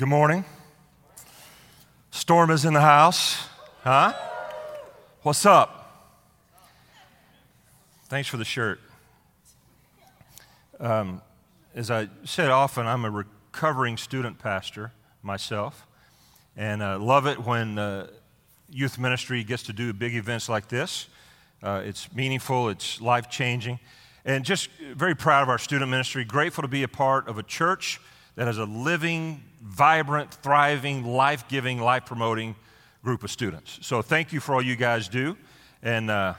Good morning. Storm is in the house. Huh? What's up? Thanks for the shirt. Um, as I said often, I'm a recovering student pastor myself, and uh, love it when uh, youth ministry gets to do big events like this. Uh, it's meaningful, it's life changing, and just very proud of our student ministry. Grateful to be a part of a church that has a living, vibrant, thriving, life giving, life promoting group of students. So thank you for all you guys do. And uh,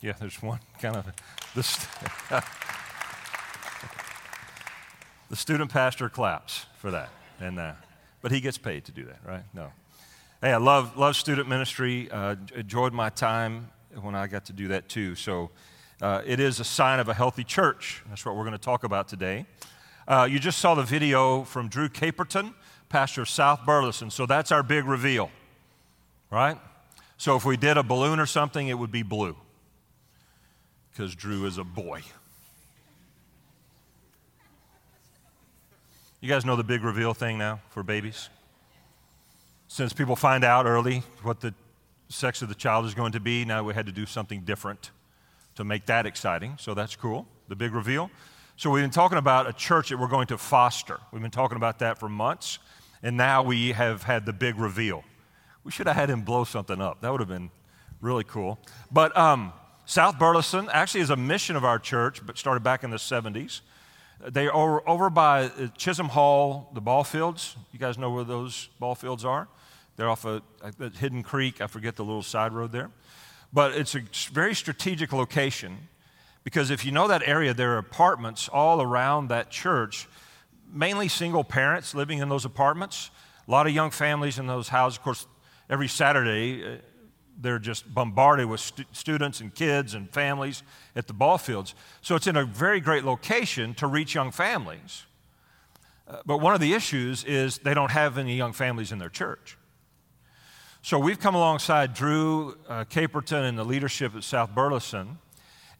yeah, there's one kind of the student pastor claps for that, and uh, but he gets paid to do that, right? No. Hey, I love love student ministry. Uh, enjoyed my time when I got to do that too. So uh, it is a sign of a healthy church. That's what we're going to talk about today. Uh, you just saw the video from Drew Caperton, pastor of South Burleson. So that's our big reveal, right? So if we did a balloon or something, it would be blue because Drew is a boy. You guys know the big reveal thing now for babies? Since people find out early what the sex of the child is going to be, now we had to do something different to make that exciting. So that's cool. The big reveal. So, we've been talking about a church that we're going to foster. We've been talking about that for months, and now we have had the big reveal. We should have had him blow something up. That would have been really cool. But um, South Burleson actually is a mission of our church, but started back in the 70s. They are over by Chisenhall, the ball fields. You guys know where those ball fields are? They're off a, a Hidden Creek. I forget the little side road there. But it's a very strategic location because if you know that area, there are apartments all around that church, mainly single parents living in those apartments, a lot of young families in those houses. Of course, every Saturday, uh, they're just bombarded with stu- students and kids and families at the ball fields. So it's in a very great location to reach young families. Uh, but one of the issues is they don't have any young families in their church. So we've come alongside Drew uh, Caperton and the leadership at South Burleson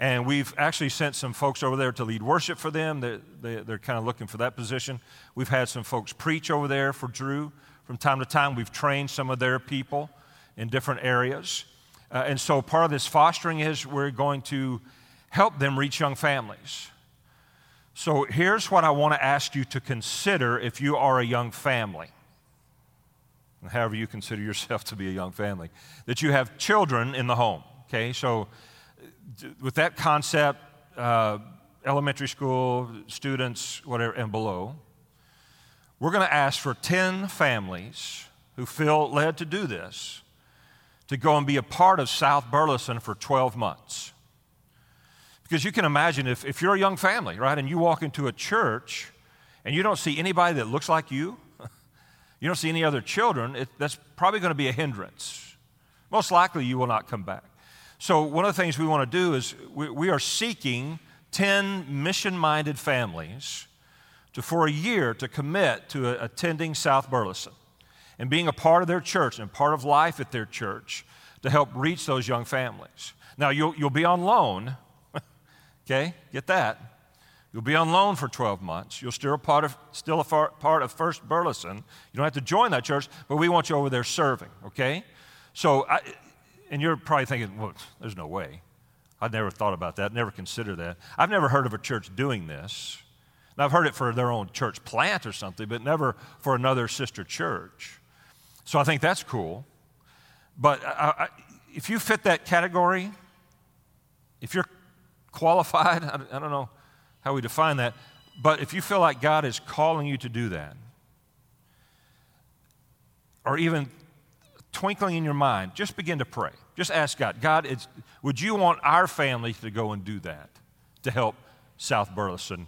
and we've actually sent some folks over there to lead worship for them. They're, they're kind of looking for that position. We've had some folks preach over there for Drew from time to time. We've trained some of their people in different areas. Uh, and so part of this fostering is we're going to help them reach young families. So here's what I want to ask you to consider if you are a young family. However, you consider yourself to be a young family, that you have children in the home. Okay, so with that concept, uh, elementary school students, whatever, and below, we're going to ask for 10 families who feel led to do this to go and be a part of South Burleson for 12 months. Because you can imagine if, if you're a young family, right, and you walk into a church and you don't see anybody that looks like you, you don't see any other children, it, that's probably going to be a hindrance. Most likely you will not come back. So, one of the things we want to do is we, we are seeking 10 mission minded families to, for a year, to commit to a, attending South Burleson and being a part of their church and part of life at their church to help reach those young families. Now, you'll, you'll be on loan, okay? Get that. You'll be on loan for 12 months. You'll still a part of, still a part of First Burleson. You don't have to join that church, but we want you over there serving, okay? So I, and you're probably thinking, well, there's no way. I've never thought about that, never considered that. I've never heard of a church doing this. Now, I've heard it for their own church plant or something, but never for another sister church. So I think that's cool. But I, I, if you fit that category, if you're qualified, I, I don't know how we define that, but if you feel like God is calling you to do that, or even twinkling in your mind, just begin to pray. Just ask God, God, would you want our family to go and do that to help South Burleson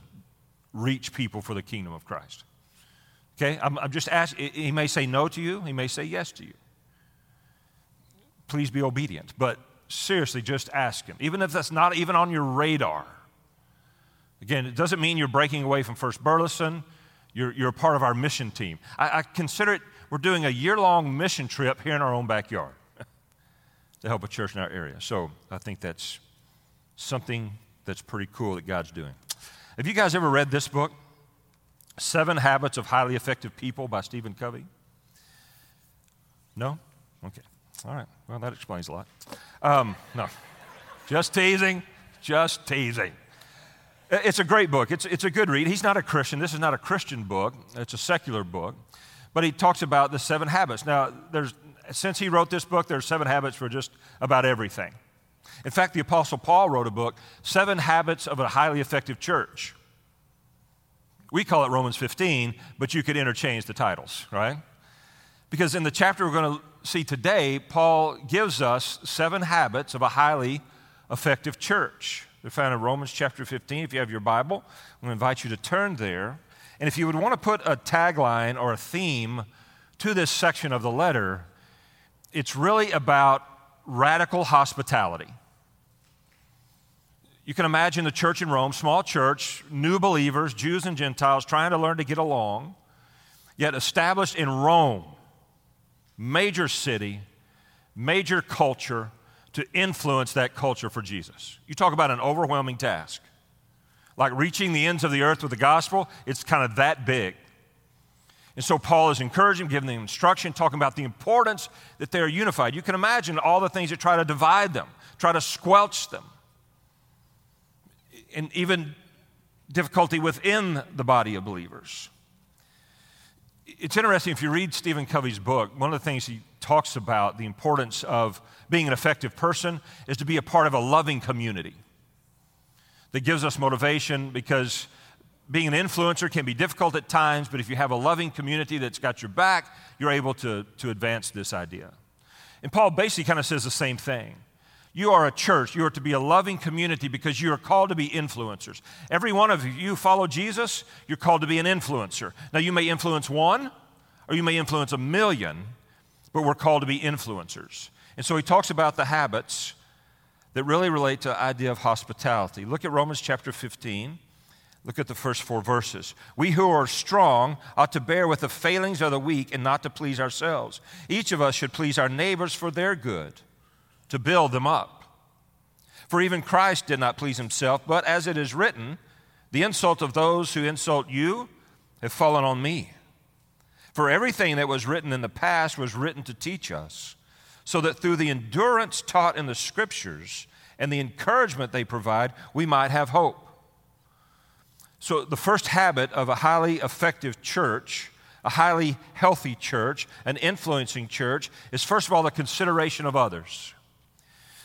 reach people for the kingdom of Christ? Okay, I'm, I'm just asking. He may say no to you, he may say yes to you. Please be obedient. But seriously, just ask him, even if that's not even on your radar. Again, it doesn't mean you're breaking away from First Burleson. You're, you're a part of our mission team. I, I consider it, we're doing a year long mission trip here in our own backyard to help a church in our area. So I think that's something that's pretty cool that God's doing. Have you guys ever read this book? Seven Habits of Highly Effective People by Stephen Covey? No? Okay. All right. Well, that explains a lot. Um, no. Just teasing. Just teasing. It's a great book. It's, it's a good read. He's not a Christian. This is not a Christian book, it's a secular book. But he talks about the seven habits. Now, there's, since he wrote this book, there's seven habits for just about everything. In fact, the Apostle Paul wrote a book, Seven Habits of a Highly Effective Church. We call it Romans 15, but you could interchange the titles, right? Because in the chapter we're going to see today, Paul gives us seven habits of a highly effective church. They're found in Romans chapter 15. If you have your Bible, I'm going to invite you to turn there. And if you would want to put a tagline or a theme to this section of the letter, it's really about radical hospitality. You can imagine the church in Rome, small church, new believers, Jews and Gentiles, trying to learn to get along, yet established in Rome, major city, major culture, to influence that culture for Jesus. You talk about an overwhelming task. Like reaching the ends of the earth with the gospel, it's kind of that big. And so Paul is encouraging, giving them instruction, talking about the importance that they are unified. You can imagine all the things that try to divide them, try to squelch them, and even difficulty within the body of believers. It's interesting if you read Stephen Covey's book, one of the things he talks about the importance of being an effective person is to be a part of a loving community that gives us motivation because being an influencer can be difficult at times, but if you have a loving community that's got your back, you're able to, to advance this idea. And Paul basically kind of says the same thing. You are a church. You are to be a loving community because you are called to be influencers. Every one of you follow Jesus, you're called to be an influencer. Now, you may influence one or you may influence a million, but we're called to be influencers. And so he talks about the habits that really relate to the idea of hospitality. Look at Romans chapter 15. Look at the first four verses. We who are strong ought to bear with the failings of the weak and not to please ourselves. Each of us should please our neighbors for their good, to build them up. For even Christ did not please himself, but as it is written, the insult of those who insult you have fallen on me. For everything that was written in the past was written to teach us, so that through the endurance taught in the scriptures and the encouragement they provide, we might have hope. So, the first habit of a highly effective church, a highly healthy church, an influencing church, is first of all the consideration of others.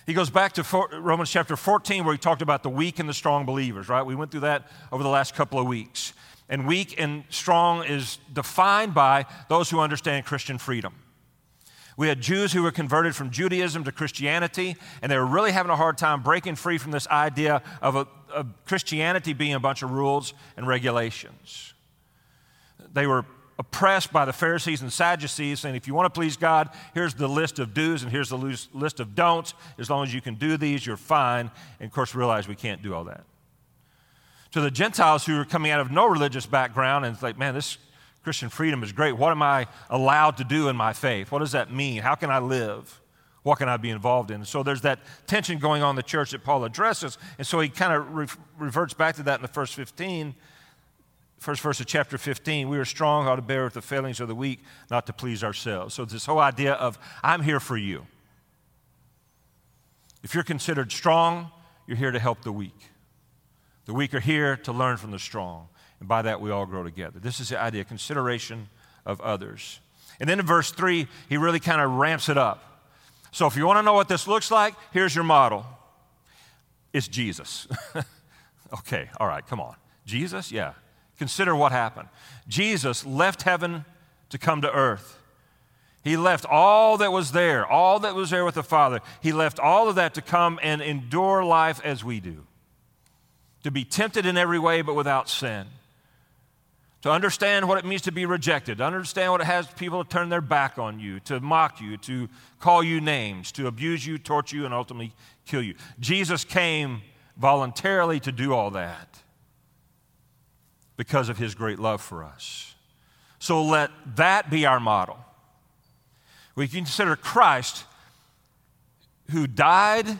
He goes back to Romans chapter 14, where he talked about the weak and the strong believers, right? We went through that over the last couple of weeks and weak and strong is defined by those who understand Christian freedom. We had Jews who were converted from Judaism to Christianity, and they were really having a hard time breaking free from this idea of, a, of Christianity being a bunch of rules and regulations. They were oppressed by the Pharisees and Sadducees, saying, if you want to please God, here's the list of do's and here's the list of don'ts. As long as you can do these, you're fine. And of course, realize we can't do all that to the Gentiles who are coming out of no religious background and it's like, man, this Christian freedom is great. What am I allowed to do in my faith? What does that mean? How can I live? What can I be involved in? So there's that tension going on in the church that Paul addresses. And so he kind of re- reverts back to that in the first 15, first verse of chapter 15. We are strong, how to bear with the failings of the weak, not to please ourselves. So this whole idea of, I'm here for you. If you're considered strong, you're here to help the weak. The weak are here to learn from the strong. And by that, we all grow together. This is the idea consideration of others. And then in verse 3, he really kind of ramps it up. So if you want to know what this looks like, here's your model it's Jesus. okay, all right, come on. Jesus? Yeah. Consider what happened. Jesus left heaven to come to earth. He left all that was there, all that was there with the Father. He left all of that to come and endure life as we do to be tempted in every way but without sin, to understand what it means to be rejected, to understand what it has people to turn their back on you, to mock you, to call you names, to abuse you, torture you, and ultimately kill you. Jesus came voluntarily to do all that because of his great love for us. So let that be our model. We consider Christ who died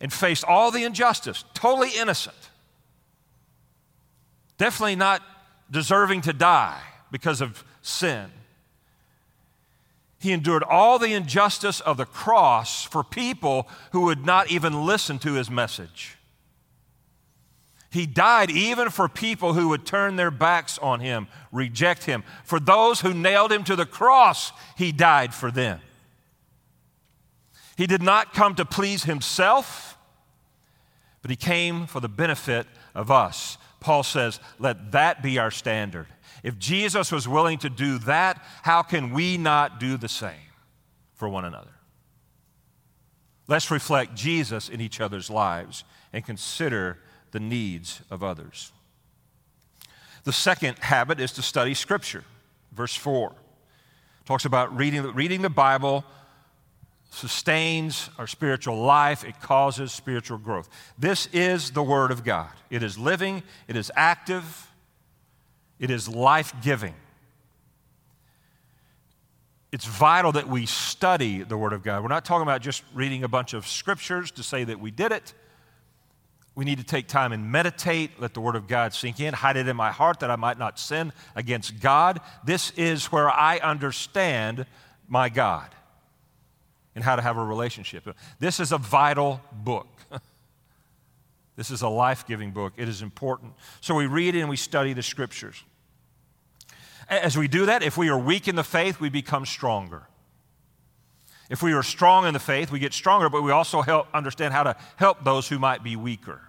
and faced all the injustice, totally innocent Definitely not deserving to die because of sin. He endured all the injustice of the cross for people who would not even listen to his message. He died even for people who would turn their backs on him, reject him. For those who nailed him to the cross, he died for them. He did not come to please himself, but he came for the benefit of us. Paul says, let that be our standard. If Jesus was willing to do that, how can we not do the same for one another? Let's reflect Jesus in each other's lives and consider the needs of others. The second habit is to study Scripture. Verse 4 talks about reading, reading the Bible sustains our spiritual life, it causes spiritual growth. This is the Word of God. It is living, it is active, it is life giving. It's vital that we study the Word of God. We're not talking about just reading a bunch of scriptures to say that we did it. We need to take time and meditate, let the Word of God sink in, hide it in my heart that I might not sin against God. This is where I understand my God and how to have a relationship. This is a vital book. this is a life giving book. It is important. So we read and we study the Scriptures. As we do that, if we are weak in the faith, we become stronger. If we are strong in the faith, we get stronger, but we also help understand how to help those who might be weaker.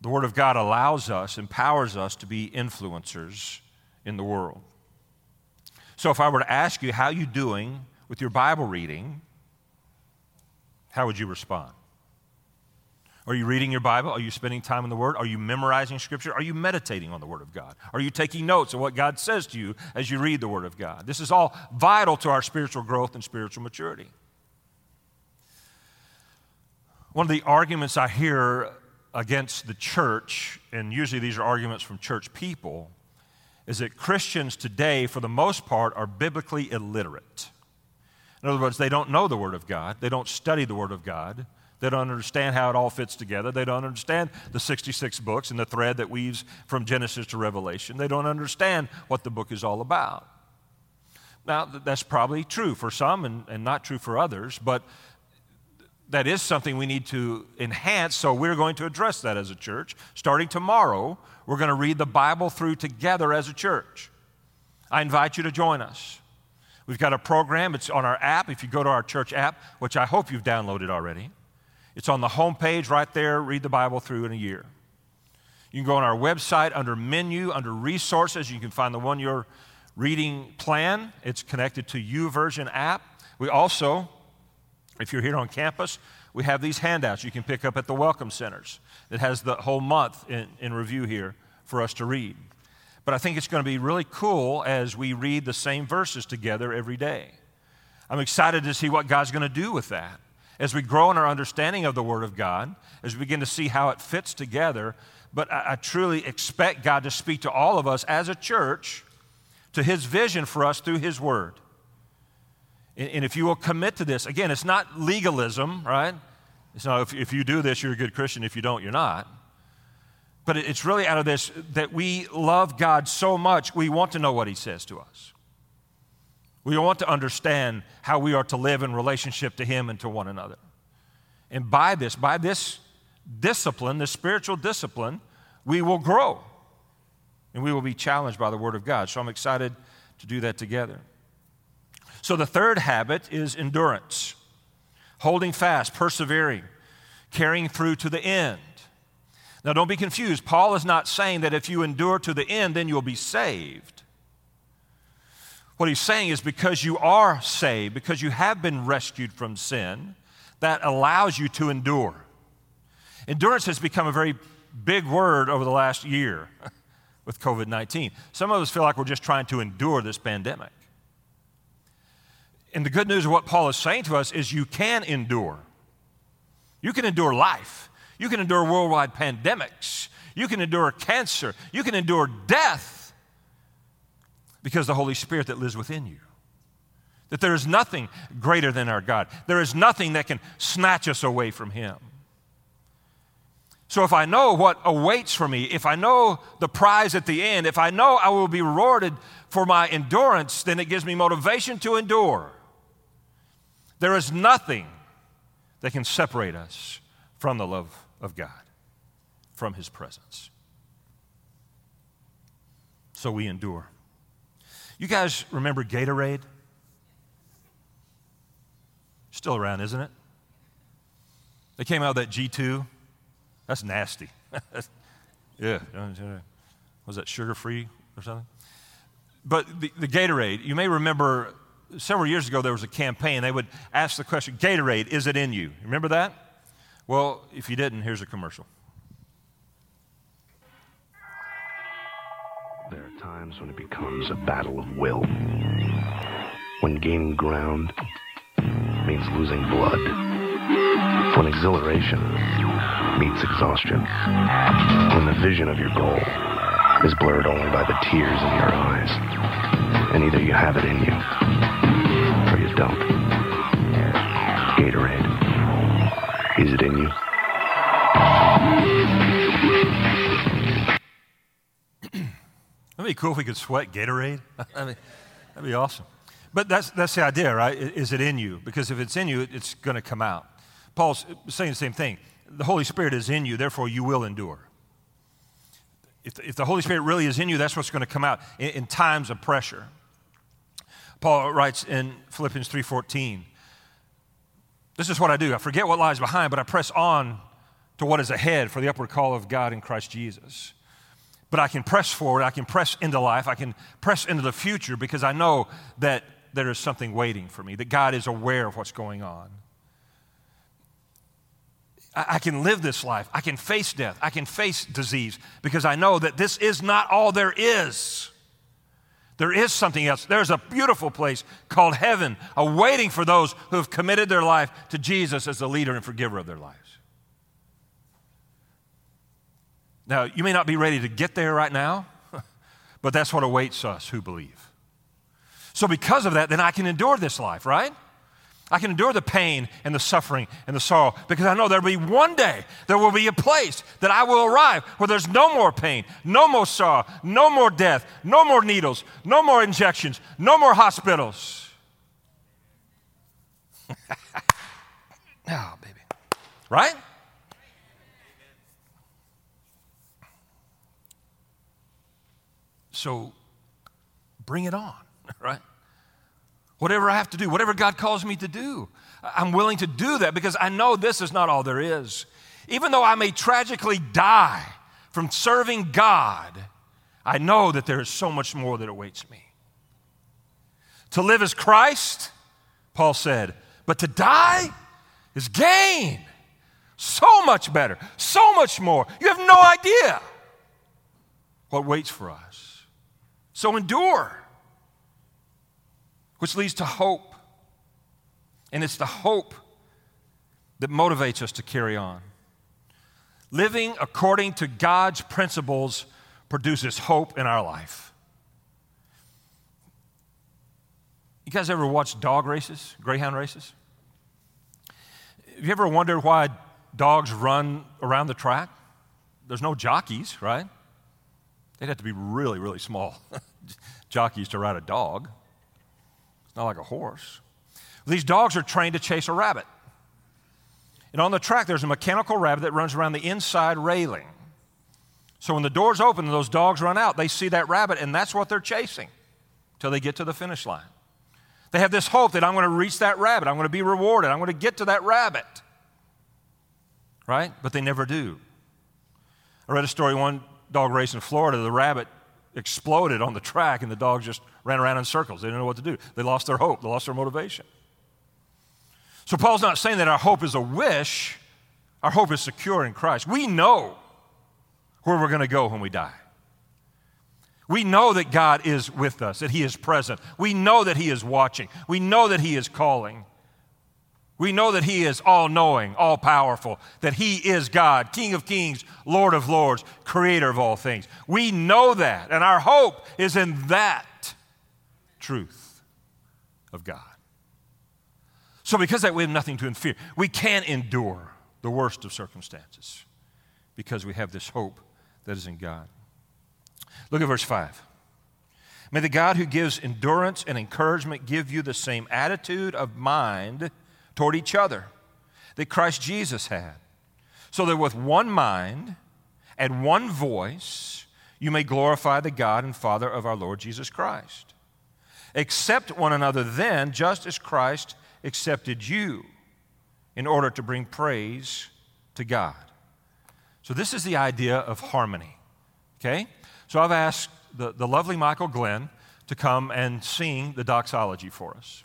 The Word of God allows us, empowers us to be influencers in the world. So if I were to ask you, how you doing with your Bible reading, how would you respond? Are you reading your Bible? Are you spending time in the Word? Are you memorizing Scripture? Are you meditating on the Word of God? Are you taking notes of what God says to you as you read the Word of God? This is all vital to our spiritual growth and spiritual maturity. One of the arguments I hear against the church, and usually these are arguments from church people, is that Christians today, for the most part, are biblically illiterate. In other words, they don't know the Word of God, they don't study the Word of God. They don't understand how it all fits together. They don't understand the 66 books and the thread that weaves from Genesis to Revelation. They don't understand what the book is all about. Now, that's probably true for some and, and not true for others, but that is something we need to enhance, so we're going to address that as a church. Starting tomorrow, we're going to read the Bible through together as a church. I invite you to join us. We've got a program, it's on our app. If you go to our church app, which I hope you've downloaded already, it's on the home page right there. Read the Bible through in a year. You can go on our website under menu, under resources. You can find the one you're reading plan. It's connected to YouVersion app. We also, if you're here on campus, we have these handouts you can pick up at the welcome centers. It has the whole month in, in review here for us to read. But I think it's going to be really cool as we read the same verses together every day. I'm excited to see what God's going to do with that as we grow in our understanding of the Word of God, as we begin to see how it fits together. But I, I truly expect God to speak to all of us as a church to His vision for us through His Word. And, if you will commit to this, again, it's not legalism, right? It's not if, if you do this, you're a good Christian. If you don't, you're not. But it's really out of this that we love God so much, we want to know what He says to us. We want to understand how we are to live in relationship to Him and to one another. And by this, by this discipline, this spiritual discipline, we will grow and we will be challenged by the Word of God. So I'm excited to do that together. So the third habit is endurance, holding fast, persevering, carrying through to the end. Now don't be confused. Paul is not saying that if you endure to the end, then you'll be saved. What he's saying is because you are saved, because you have been rescued from sin, that allows you to endure. Endurance has become a very big word over the last year with COVID 19. Some of us feel like we're just trying to endure this pandemic. And the good news of what Paul is saying to us is you can endure. You can endure life. You can endure worldwide pandemics. You can endure cancer. You can endure death because the Holy Spirit that lives within you. That there is nothing greater than our God. There is nothing that can snatch us away from Him. So if I know what awaits for me, if I know the prize at the end, if I know I will be rewarded for my endurance, then it gives me motivation to endure. There is nothing that can separate us from the love of God, from His presence. So we endure. You guys remember Gatorade? Still around, isn't it? They came out with that G2. That's nasty. yeah. Was that sugar free or something? But the, the Gatorade, you may remember several years ago there was a campaign. They would ask the question Gatorade, is it in you? Remember that? Well, if you didn't, here's a commercial. There are times when it becomes a battle of will. When gaining ground means losing blood. When exhilaration meets exhaustion. When the vision of your goal is blurred only by the tears in your eyes. And either you have it in you or. Gatorade. Is it in you? That'd be cool if we could sweat Gatorade. that'd, be, that'd be awesome. But that's, that's the idea, right? Is it in you? Because if it's in you, it's going to come out. Paul's saying the same thing. The Holy Spirit is in you, therefore you will endure. If the, if the Holy Spirit really is in you, that's what's going to come out in, in times of pressure. Paul writes in Philippians 3:14, "This is what I do. I forget what lies behind, but I press on to what is ahead for the upward call of God in Christ Jesus." But I can press forward, I can press into life, I can press into the future because I know that there is something waiting for me, that God is aware of what's going on. I can live this life. I can face death. I can face disease because I know that this is not all there is. There is something else. There's a beautiful place called heaven awaiting for those who have committed their life to Jesus as the leader and forgiver of their lives. Now, you may not be ready to get there right now, but that's what awaits us who believe. So, because of that, then I can endure this life, right? I can endure the pain and the suffering and the sorrow because I know there'll be one day, there will be a place that I will arrive where there's no more pain, no more sorrow, no more death, no more needles, no more injections, no more hospitals. oh, baby. Right? So bring it on, right? Whatever I have to do, whatever God calls me to do, I'm willing to do that because I know this is not all there is. Even though I may tragically die from serving God, I know that there is so much more that awaits me. To live as Christ, Paul said, but to die is gain. So much better, so much more. You have no idea what waits for us. So endure which leads to hope. And it's the hope that motivates us to carry on. Living according to God's principles produces hope in our life. You guys ever watch dog races, greyhound races? Have you ever wondered why dogs run around the track? There's no jockeys, right? They'd have to be really, really small jockeys to ride a dog. It's not like a horse. These dogs are trained to chase a rabbit. And on the track, there's a mechanical rabbit that runs around the inside railing. So when the doors open and those dogs run out, they see that rabbit, and that's what they're chasing until they get to the finish line. They have this hope that I'm going to reach that rabbit, I'm going to be rewarded, I'm going to get to that rabbit. Right? But they never do. I read a story one dog race in Florida, the rabbit exploded on the track, and the dogs just ran around in circles. They didn't know what to do. They lost their hope, they lost their motivation. So, Paul's not saying that our hope is a wish, our hope is secure in Christ. We know where we're going to go when we die. We know that God is with us, that He is present. We know that He is watching. We know that He is calling. We know that He is all knowing, all powerful, that He is God, King of kings, Lord of lords, creator of all things. We know that, and our hope is in that truth of God. So, because that, we have nothing to fear. We can endure the worst of circumstances because we have this hope that is in God. Look at verse 5. May the God who gives endurance and encouragement give you the same attitude of mind toward each other that Christ Jesus had, so that with one mind and one voice you may glorify the God and Father of our Lord Jesus Christ. Accept one another then, just as Christ accepted you, in order to bring praise to God. So, this is the idea of harmony. Okay? So, I've asked the, the lovely Michael Glenn to come and sing the doxology for us.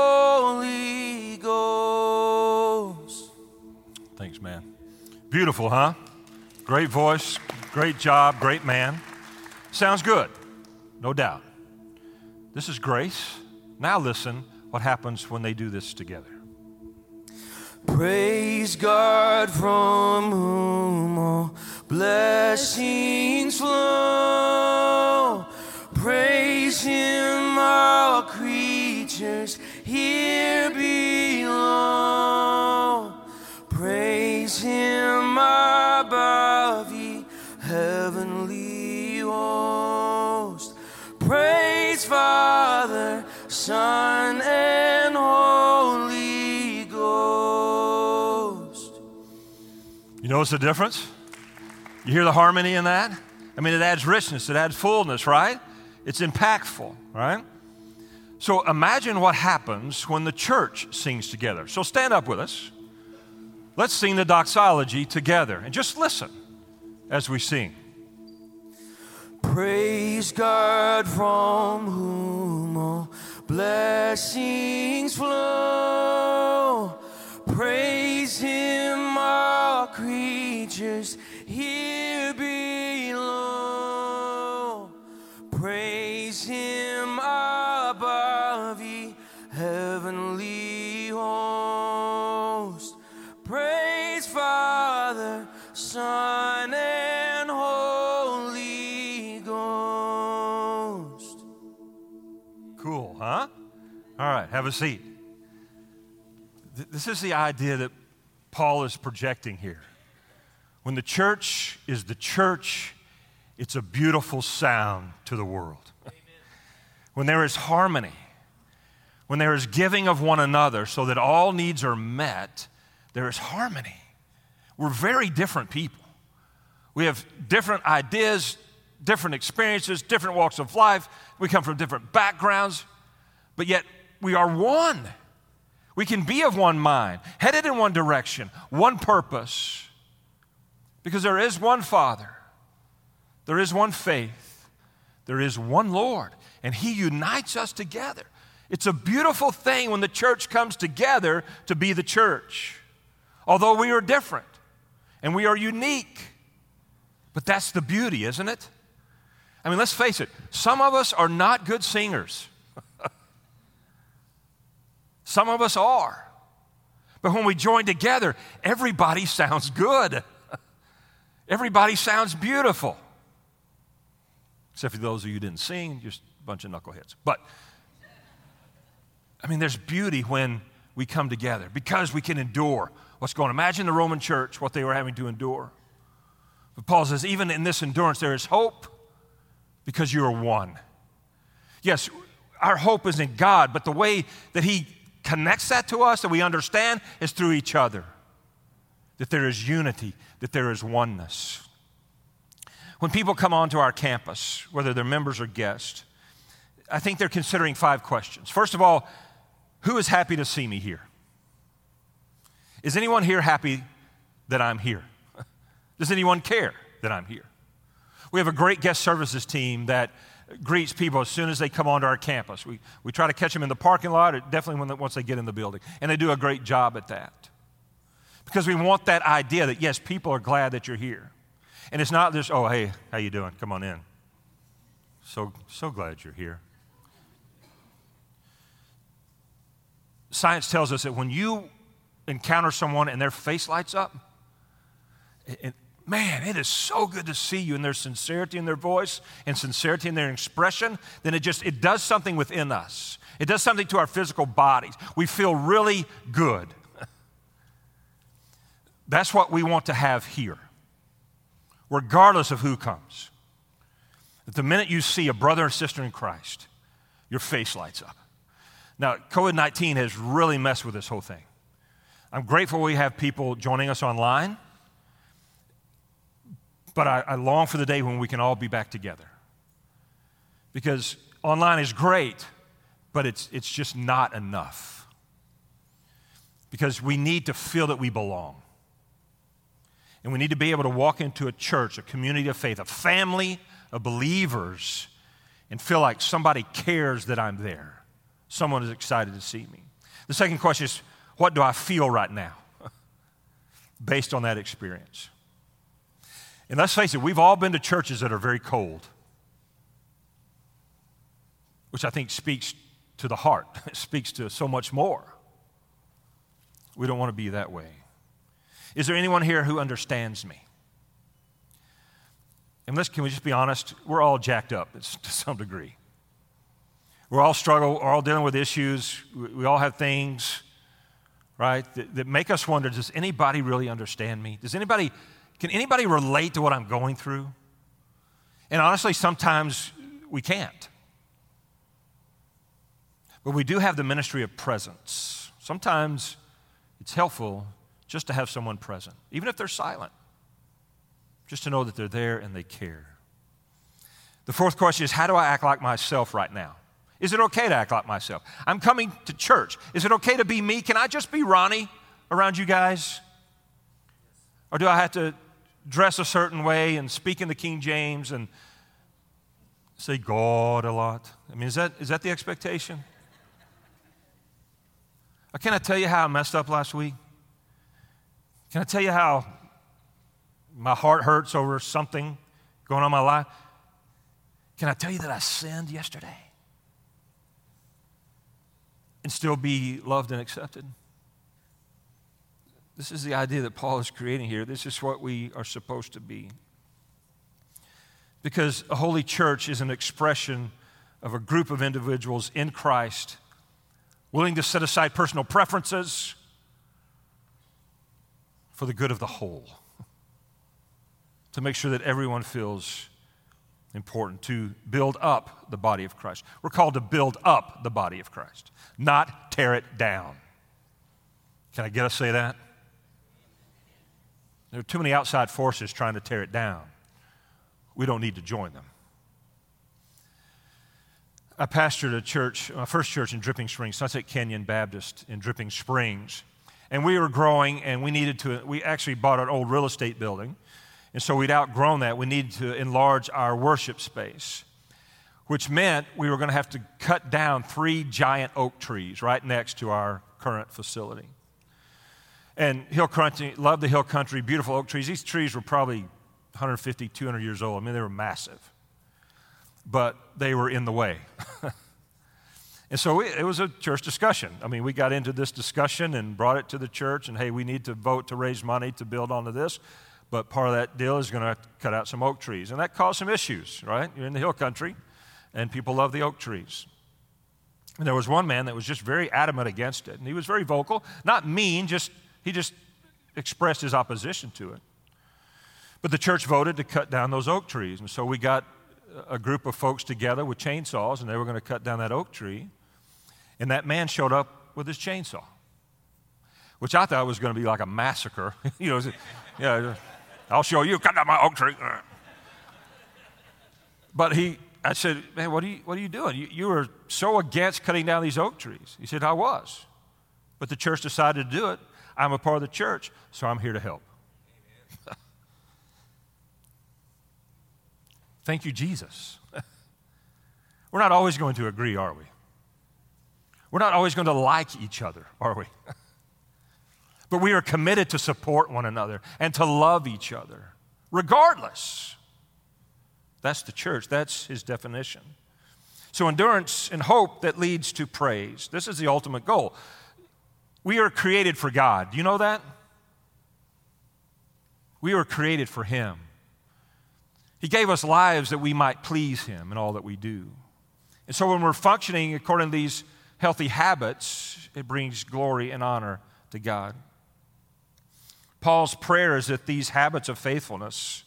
Thanks, man. Beautiful, huh? Great voice, great job, great man. Sounds good, no doubt. This is grace. Now listen what happens when they do this together. Praise God from whom all blessings flow. Praise Him, all creatures here below. Son, and Holy Ghost. You notice the difference? You hear the harmony in that? I mean, it adds richness, it adds fullness, right? It's impactful, right? So imagine what happens when the church sings together. So stand up with us. Let's sing the doxology together and just listen as we sing. Praise God from whom blessings flow. Praise Him, all creatures have a seat. This is the idea that Paul is projecting here. When the church is the church, it's a beautiful sound to the world. when there is harmony, when there is giving of one another so that all needs are met, there is harmony. We're very different people. We have different ideas, different experiences, different walks of life. We come from different backgrounds, but yet we are one. We can be of one mind, headed in one direction, one purpose. Because there is one Father, there is one faith, there is one Lord, and He unites us together. It's a beautiful thing when the church comes together to be the church. Although we are different and we are unique. But that's the beauty, isn't it? I mean, let's face it, some of us are not good singers. Some of us are. But when we join together, everybody sounds good. everybody sounds beautiful. Except for those of you who didn't sing, just a bunch of knuckleheads. But, I mean, there's beauty when we come together because we can endure what's going on. Imagine the Roman church, what they were having to endure. But Paul says, even in this endurance, there is hope because you are one. Yes, our hope is in God, but the way that He connects that to us, that we understand, is through each other. That there is unity, that there is oneness. When people come onto our campus, whether they're members or guests, I think they're considering five questions. First of all, who is happy to see me here? Is anyone here happy that I'm here? Does anyone care that I'm here? We have a great guest services team that greets people as soon as they come onto our campus. We, we try to catch them in the parking lot, definitely when once they get in the building. And they do a great job at that. Because we want that idea that, yes, people are glad that you're here. And it's not just, oh, hey, how you doing? Come on in. So, so glad you're here. Science tells us that when you encounter someone and their face lights up, man, it is so good to see you and their sincerity in their voice and sincerity in their expression, then it just it does something within us. It does something to our physical bodies. We feel really good. That's what we want to have here, regardless of who comes. That the minute you see a brother or sister in Christ, your face lights up. Now, COVID 19 has really messed with this whole thing. I'm grateful we have people joining us online. But I, I long for the day when we can all be back together. Because online is great, but it's, it's just not enough. Because we need to feel that we belong. And we need to be able to walk into a church, a community of faith, a family of believers, and feel like somebody cares that I'm there. Someone is excited to see me. The second question is what do I feel right now based on that experience? And let's face it, we've all been to churches that are very cold, which I think speaks to the heart, it speaks to so much more. We don't want to be that way. Is there anyone here who understands me? And let's, can we just be honest? We're all jacked up to some degree. We're all struggle, we're all dealing with issues. We all have things, right, that, that make us wonder does anybody really understand me? Does anybody can anybody relate to what I'm going through? And honestly, sometimes we can't. But we do have the ministry of presence. Sometimes it's helpful just to have someone present, even if they're silent, just to know that they're there and they care. The fourth question is how do I act like myself right now? Is it okay to act like myself? I'm coming to church. Is it okay to be me? Can I just be Ronnie around you guys? Or do I have to dress a certain way and speak in the King James and say God a lot? I mean, is that, is that the expectation? Or can I tell you how I messed up last week? Can I tell you how my heart hurts over something going on in my life? Can I tell you that I sinned yesterday and still be loved and accepted? This is the idea that Paul is creating here. This is what we are supposed to be. Because a holy church is an expression of a group of individuals in Christ willing to set aside personal preferences for the good of the whole, to make sure that everyone feels important, to build up the body of Christ. We're called to build up the body of Christ, not tear it down. Can I get us say that? There are too many outside forces trying to tear it down. We don't need to join them. I pastored a church, my first church in Dripping Springs, Sunset Canyon Baptist in Dripping Springs. And we were growing and we needed to, we actually bought an old real estate building. And so we'd outgrown that. We needed to enlarge our worship space, which meant we were going to have to cut down three giant oak trees right next to our current facility. And hill country, love the hill country, beautiful oak trees. These trees were probably 150, 200 years old. I mean, they were massive. But they were in the way. and so we, it was a church discussion. I mean, we got into this discussion and brought it to the church, and hey, we need to vote to raise money to build onto this. But part of that deal is going to cut out some oak trees. And that caused some issues, right? You're in the hill country, and people love the oak trees. And there was one man that was just very adamant against it. And he was very vocal, not mean, just he just expressed his opposition to it. But the church voted to cut down those oak trees. And so we got a group of folks together with chainsaws, and they were going to cut down that oak tree. And that man showed up with his chainsaw, which I thought was going to be like a massacre. you know, yeah, I'll show you, cut down my oak tree. But he, I said, man, what are you, what are you doing? You, you were so against cutting down these oak trees. He said, I was. But the church decided to do it. I'm a part of the church, so I'm here to help. Thank you, Jesus. We're not always going to agree, are we? We're not always going to like each other, are we? but we are committed to support one another and to love each other regardless. That's the church, that's his definition. So, endurance and hope that leads to praise. This is the ultimate goal. We are created for God. Do you know that? We were created for Him. He gave us lives that we might please Him in all that we do. And so, when we're functioning according to these healthy habits, it brings glory and honor to God. Paul's prayer is that these habits of faithfulness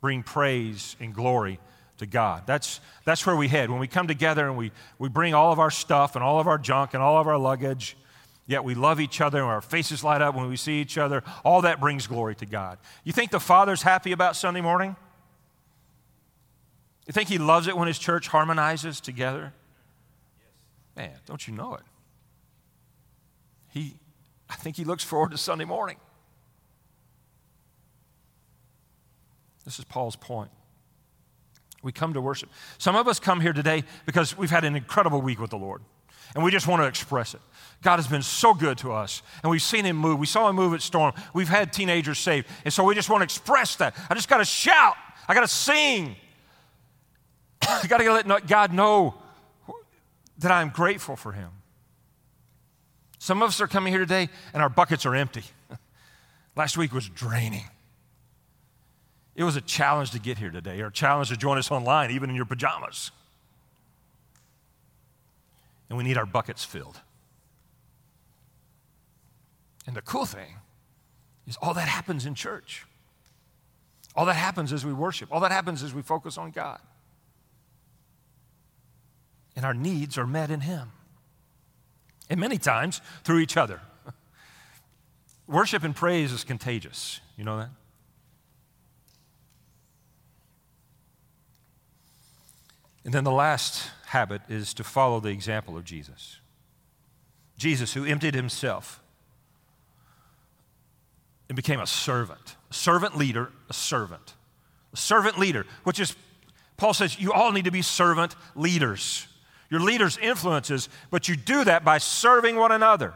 bring praise and glory to God. That's, that's where we head. When we come together and we, we bring all of our stuff and all of our junk and all of our luggage, yet we love each other and our faces light up when we see each other, all that brings glory to God. You think the Father's happy about Sunday morning? You think He loves it when His church harmonizes together? Man, don't you know it? He, I think He looks forward to Sunday morning. This is Paul's point. We come to worship. Some of us come here today because we've had an incredible week with the Lord, and we just want to express it. God has been so good to us, and we've seen Him move. We saw Him move at Storm. We've had teenagers saved, and so we just want to express that. I just got to shout. I got to sing. I got to let God know that I'm grateful for Him. Some of us are coming here today, and our buckets are empty. Last week was draining. It was a challenge to get here today, or a challenge to join us online, even in your pajamas. And we need our buckets filled. And the cool thing is, all that happens in church. All that happens as we worship. All that happens as we focus on God. And our needs are met in Him. And many times through each other. Worship and praise is contagious. You know that? And then the last habit is to follow the example of Jesus. Jesus, who emptied himself and became a servant, a servant leader, a servant. A servant leader, which is, Paul says, you all need to be servant leaders. Your leaders influences, but you do that by serving one another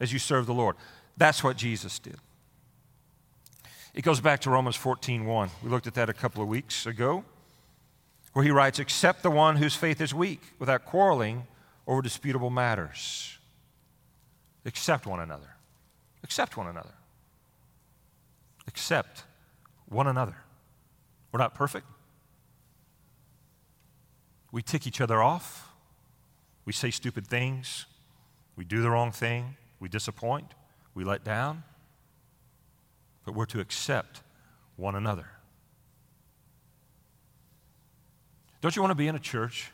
as you serve the Lord. That's what Jesus did. It goes back to Romans 14 1. We looked at that a couple of weeks ago where he writes, Accept the one whose faith is weak without quarreling over disputable matters. Accept one another. Accept one another. Accept one another. We're not perfect. We tick each other off. We say stupid things. We do the wrong thing. We disappoint. We let down. But we're to accept one another. Don't you want to be in a church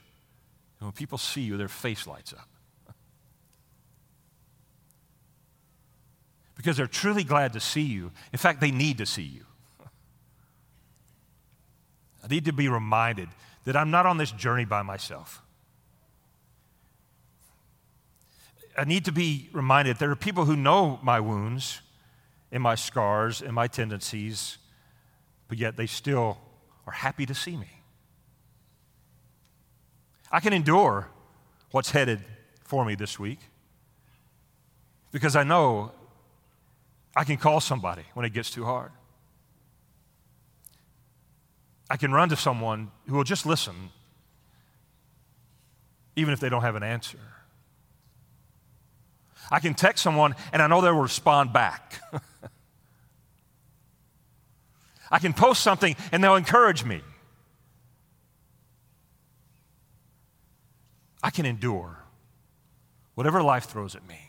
and when people see you, their face lights up? Because they're truly glad to see you. In fact, they need to see you. I need to be reminded that I'm not on this journey by myself. I need to be reminded there are people who know my wounds and my scars and my tendencies, but yet they still are happy to see me. I can endure what's headed for me this week because I know I can call somebody when it gets too hard. I can run to someone who will just listen, even if they don't have an answer. I can text someone and I know they'll respond back. I can post something and they'll encourage me. I can endure whatever life throws at me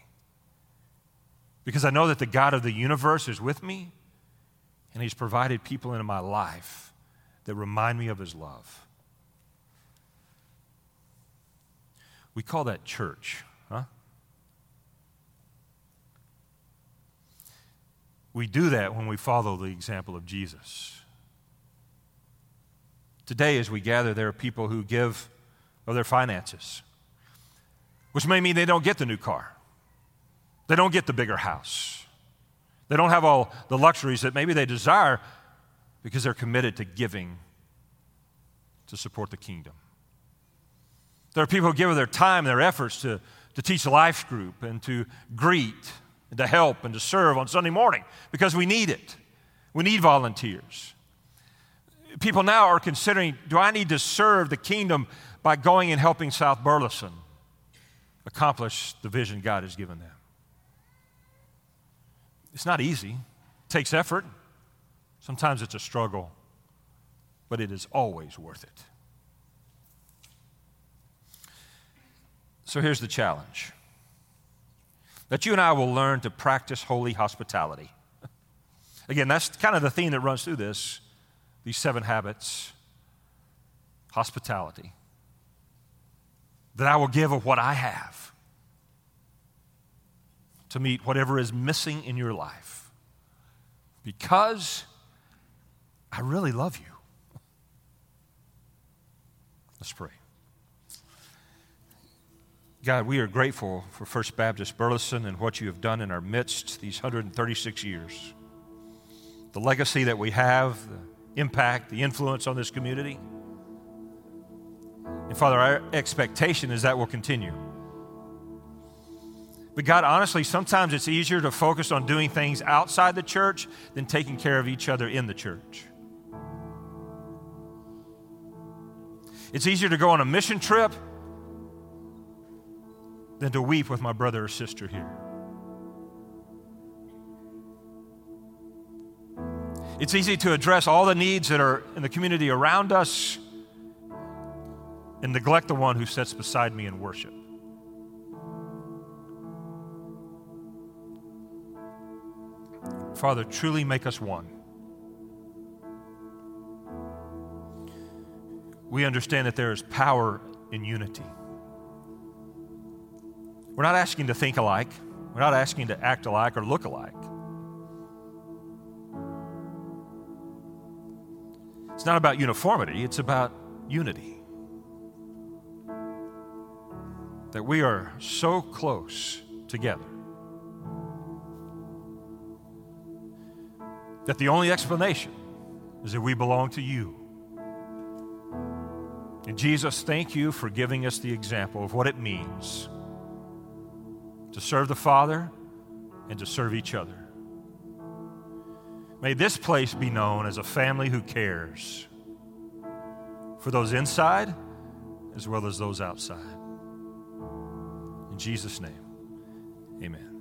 because I know that the God of the universe is with me and He's provided people into my life that remind me of His love. We call that church, huh? We do that when we follow the example of Jesus. Today, as we gather, there are people who give of their finances which may mean they don't get the new car. They don't get the bigger house. They don't have all the luxuries that maybe they desire because they're committed to giving to support the kingdom. There are people who give their time, their efforts to, to teach a life group and to greet and to help and to serve on Sunday morning because we need it. We need volunteers. People now are considering do I need to serve the kingdom by going and helping South Burleson accomplish the vision God has given them? It's not easy, it takes effort. Sometimes it's a struggle, but it is always worth it. So here's the challenge that you and I will learn to practice holy hospitality. Again, that's kind of the theme that runs through this these seven habits hospitality. That I will give of what I have to meet whatever is missing in your life because I really love you. Let's pray. God, we are grateful for First Baptist Burleson and what you have done in our midst these 136 years. The legacy that we have, the impact, the influence on this community. And Father, our expectation is that will continue. But God, honestly, sometimes it's easier to focus on doing things outside the church than taking care of each other in the church. It's easier to go on a mission trip than to weep with my brother or sister here. It's easy to address all the needs that are in the community around us and neglect the one who sits beside me in worship. Father, truly make us one. We understand that there is power in unity. We're not asking to think alike. We're not asking to act alike or look alike. It's not about uniformity, it's about unity. That we are so close together that the only explanation is that we belong to you. And Jesus, thank you for giving us the example of what it means to serve the Father and to serve each other. May this place be known as a family who cares for those inside as well as those outside. In Jesus' name, amen.